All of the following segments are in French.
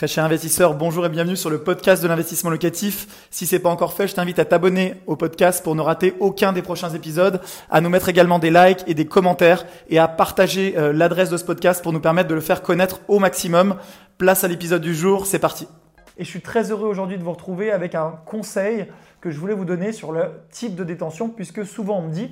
Très cher investisseur, bonjour et bienvenue sur le podcast de l'investissement locatif. Si c'est pas encore fait, je t'invite à t'abonner au podcast pour ne rater aucun des prochains épisodes, à nous mettre également des likes et des commentaires et à partager euh, l'adresse de ce podcast pour nous permettre de le faire connaître au maximum. Place à l'épisode du jour, c'est parti. Et je suis très heureux aujourd'hui de vous retrouver avec un conseil que je voulais vous donner sur le type de détention puisque souvent on me dit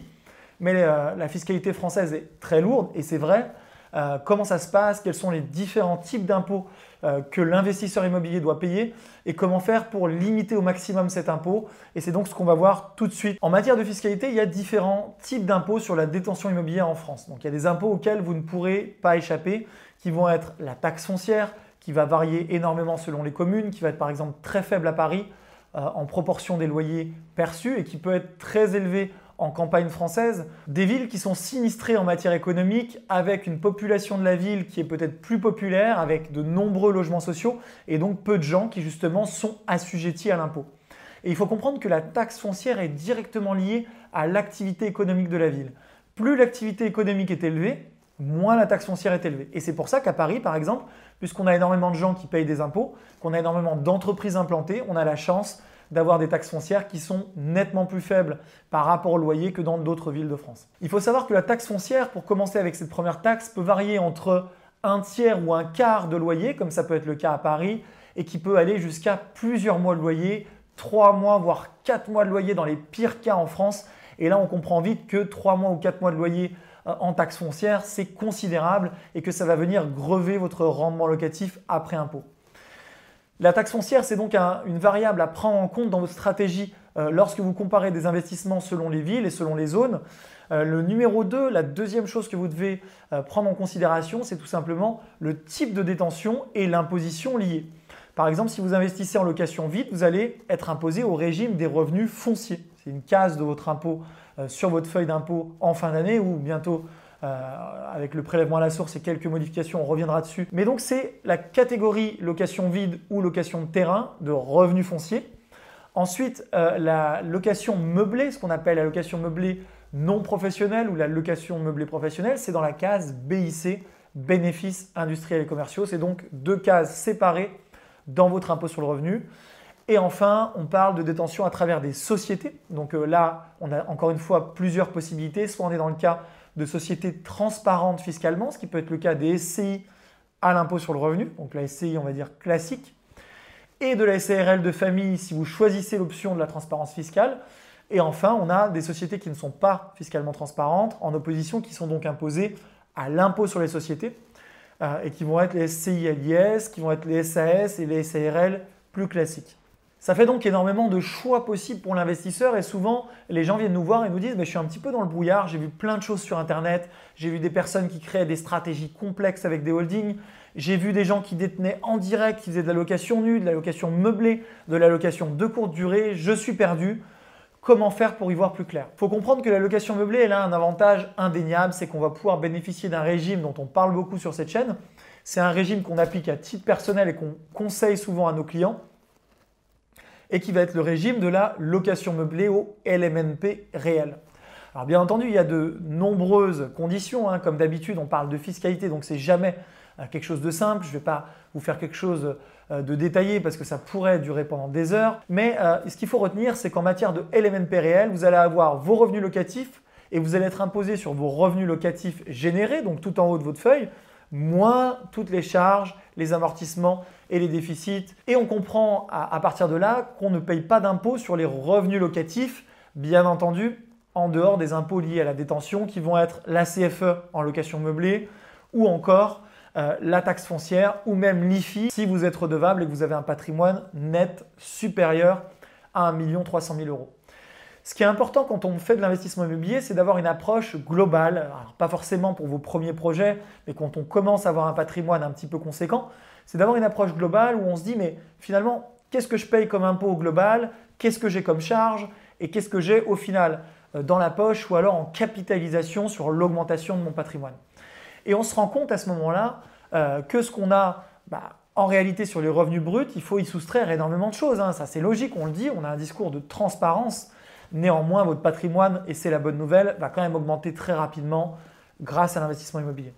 mais euh, la fiscalité française est très lourde et c'est vrai. Euh, comment ça se passe, quels sont les différents types d'impôts euh, que l'investisseur immobilier doit payer? Et comment faire pour limiter au maximum cet impôt? Et c'est donc ce qu'on va voir tout de suite. En matière de fiscalité, il y a différents types d'impôts sur la détention immobilière en France. Donc il y a des impôts auxquels vous ne pourrez pas échapper, qui vont être la taxe foncière, qui va varier énormément selon les communes, qui va être par exemple très faible à Paris euh, en proportion des loyers perçus et qui peut être très élevé en campagne française, des villes qui sont sinistrées en matière économique, avec une population de la ville qui est peut-être plus populaire, avec de nombreux logements sociaux, et donc peu de gens qui justement sont assujettis à l'impôt. Et il faut comprendre que la taxe foncière est directement liée à l'activité économique de la ville. Plus l'activité économique est élevée, moins la taxe foncière est élevée. Et c'est pour ça qu'à Paris, par exemple, puisqu'on a énormément de gens qui payent des impôts, qu'on a énormément d'entreprises implantées, on a la chance d'avoir des taxes foncières qui sont nettement plus faibles par rapport au loyer que dans d'autres villes de France. Il faut savoir que la taxe foncière, pour commencer avec cette première taxe, peut varier entre un tiers ou un quart de loyer, comme ça peut être le cas à Paris, et qui peut aller jusqu'à plusieurs mois de loyer, trois mois, voire quatre mois de loyer dans les pires cas en France. Et là, on comprend vite que trois mois ou quatre mois de loyer euh, en taxe foncière, c'est considérable et que ça va venir grever votre rendement locatif après impôt. La taxe foncière, c'est donc une variable à prendre en compte dans votre stratégie euh, lorsque vous comparez des investissements selon les villes et selon les zones. Euh, le numéro 2, la deuxième chose que vous devez euh, prendre en considération, c'est tout simplement le type de détention et l'imposition liée. Par exemple, si vous investissez en location vide, vous allez être imposé au régime des revenus fonciers. C'est une case de votre impôt sur votre feuille d'impôt en fin d'année ou bientôt euh, avec le prélèvement à la source et quelques modifications, on reviendra dessus. Mais donc c'est la catégorie location vide ou location de terrain de revenus fonciers. Ensuite, euh, la location meublée, ce qu'on appelle la location meublée non professionnelle ou la location meublée professionnelle, c'est dans la case BIC, bénéfices industriels et commerciaux. C'est donc deux cases séparées dans votre impôt sur le revenu. Et enfin, on parle de détention à travers des sociétés. Donc euh, là, on a encore une fois plusieurs possibilités. Soit on est dans le cas de sociétés transparentes fiscalement, ce qui peut être le cas des SCI à l'impôt sur le revenu, donc la SCI on va dire classique, et de la SARL de famille si vous choisissez l'option de la transparence fiscale. Et enfin, on a des sociétés qui ne sont pas fiscalement transparentes, en opposition, qui sont donc imposées à l'impôt sur les sociétés, euh, et qui vont être les SCI qui vont être les SAS et les SARL plus classiques. Ça fait donc énormément de choix possibles pour l'investisseur et souvent les gens viennent nous voir et nous disent mais je suis un petit peu dans le brouillard, j'ai vu plein de choses sur internet, j'ai vu des personnes qui créaient des stratégies complexes avec des holdings, j'ai vu des gens qui détenaient en direct, qui faisaient de la location nue, de la location meublée, de la location de courte durée, je suis perdu. Comment faire pour y voir plus clair? Faut comprendre que la location meublée, elle a un avantage indéniable, c'est qu'on va pouvoir bénéficier d'un régime dont on parle beaucoup sur cette chaîne. C'est un régime qu'on applique à titre personnel et qu'on conseille souvent à nos clients et qui va être le régime de la location meublée au LMNP réel. Alors bien entendu, il y a de nombreuses conditions, hein. comme d'habitude on parle de fiscalité, donc c'est jamais euh, quelque chose de simple, je ne vais pas vous faire quelque chose euh, de détaillé parce que ça pourrait durer pendant des heures, mais euh, ce qu'il faut retenir c'est qu'en matière de LMNP réel, vous allez avoir vos revenus locatifs et vous allez être imposé sur vos revenus locatifs générés, donc tout en haut de votre feuille, moins toutes les charges, les amortissements et les déficits. Et on comprend à, partir de là qu'on ne paye pas d'impôt sur les revenus locatifs, bien entendu, en dehors des impôts liés à la détention qui vont être la CFE en location meublée ou encore euh, la taxe foncière ou même l'IFI si vous êtes redevable et que vous avez un patrimoine net supérieur à 1 300 000 euros. Ce qui est important quand on fait de l'investissement immobilier, c'est d'avoir une approche globale. pas forcément pour vos premiers projets, mais quand on commence à avoir un patrimoine un petit peu conséquent, c'est d'avoir une approche globale où on se dit, mais finalement, qu'est-ce que je paye comme impôt global? Qu'est-ce que j'ai comme charge? Et qu'est-ce que j'ai au final euh, dans la poche ou alors en capitalisation sur l'augmentation de mon patrimoine? Et on se rend compte à ce moment-là euh, que ce qu'on a bah, en réalité sur les revenus bruts, il faut y soustraire énormément de choses. Hein. Ça c'est logique, on le dit, on a un discours de transparence. Néanmoins, votre patrimoine, et c'est la bonne nouvelle, va quand même augmenter très rapidement grâce à l'investissement immobilier.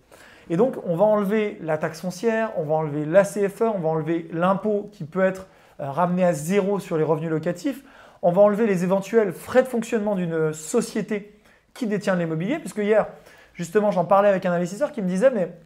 Et donc, on va enlever la taxe foncière, on va enlever la CFE, on va enlever l'impôt qui peut être euh, ramené à zéro sur les revenus locatifs, on va enlever les éventuels frais de fonctionnement d'une société qui détient l'immobilier, puisque hier, justement, j'en parlais avec un investisseur qui me disait, mais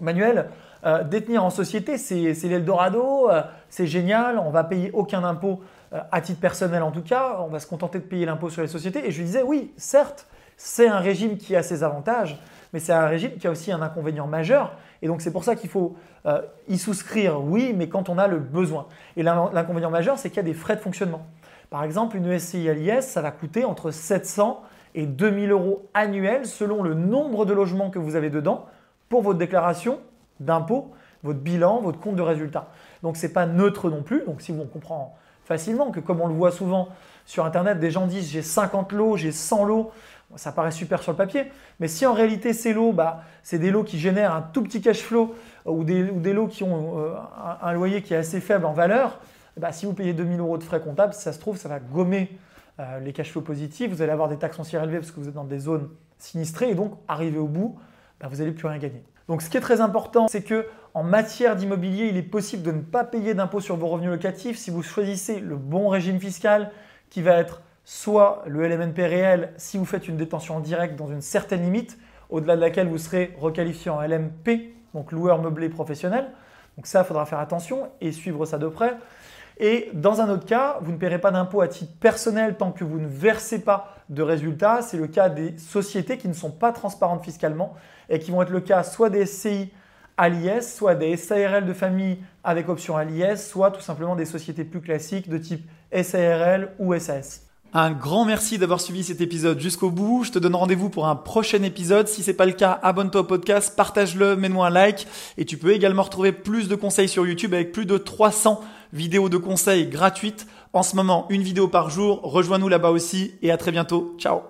Manuel, euh, détenir en société, c'est l'Eldorado, euh, c'est génial, on va payer aucun impôt à titre personnel en tout cas, on va se contenter de payer l'impôt sur les sociétés. Et je lui disais, oui, certes, c'est un régime qui a ses avantages, mais c'est un régime qui a aussi un inconvénient majeur. Et donc c'est pour ça qu'il faut euh, y souscrire, oui, mais quand on a le besoin. Et l'inconvénient majeur, c'est qu'il y a des frais de fonctionnement. Par exemple, une SCI à l'IS, ça va coûter entre 700 et 2000 euros annuels selon le nombre de logements que vous avez dedans pour votre déclaration d'impôt, votre bilan, votre compte de résultat. Donc ce n'est pas neutre non plus. Donc si on comprend facilement que comme on le voit souvent sur Internet, des gens disent j'ai 50 lots, j'ai 100 lots, ça paraît super sur le papier, mais si en réalité ces lots, bah, c'est des lots qui génèrent un tout petit cash flow euh, ou des, lots qui ont euh, un, loyer qui est assez faible en valeur, bah, si vous payez 2000 euros de frais comptables, ça se trouve, ça va gommer euh, les cash flows positifs, vous allez avoir des taxes foncières élevées parce que vous êtes dans des zones sinistrées et donc arrivé au bout, bah, vous n'allez plus rien gagner. Donc ce qui est très important, c'est que en matière d'immobilier, il est possible de ne pas payer d'impôt sur vos revenus locatifs si vous choisissez le bon régime fiscal qui va être soit le LMNP réel si vous faites une détention en direct dans une certaine limite, au-delà de laquelle vous serez requalifié en LMP, donc loueur meublé professionnel. Donc ça, il faudra faire attention et suivre ça de près. Et dans un autre cas, vous ne paierez pas d'impôt à titre personnel tant que vous ne versez pas de résultats. C'est le cas des sociétés qui ne sont pas transparentes fiscalement et qui vont être le cas soit des SCI à l'IS, soit des SARL de famille avec option à l'IS, soit tout simplement des sociétés plus classiques de type SARL ou SAS. Un grand merci d'avoir suivi cet épisode jusqu'au bout. Je te donne rendez-vous pour un prochain épisode. Si c'est pas le cas, abonne-toi au podcast, partage-le, mets-moi un like. Et tu peux également retrouver plus de conseils sur YouTube avec plus de 300 vidéos de conseils gratuites. En ce moment, une vidéo par jour. Rejoins-nous là-bas aussi et à très bientôt. Ciao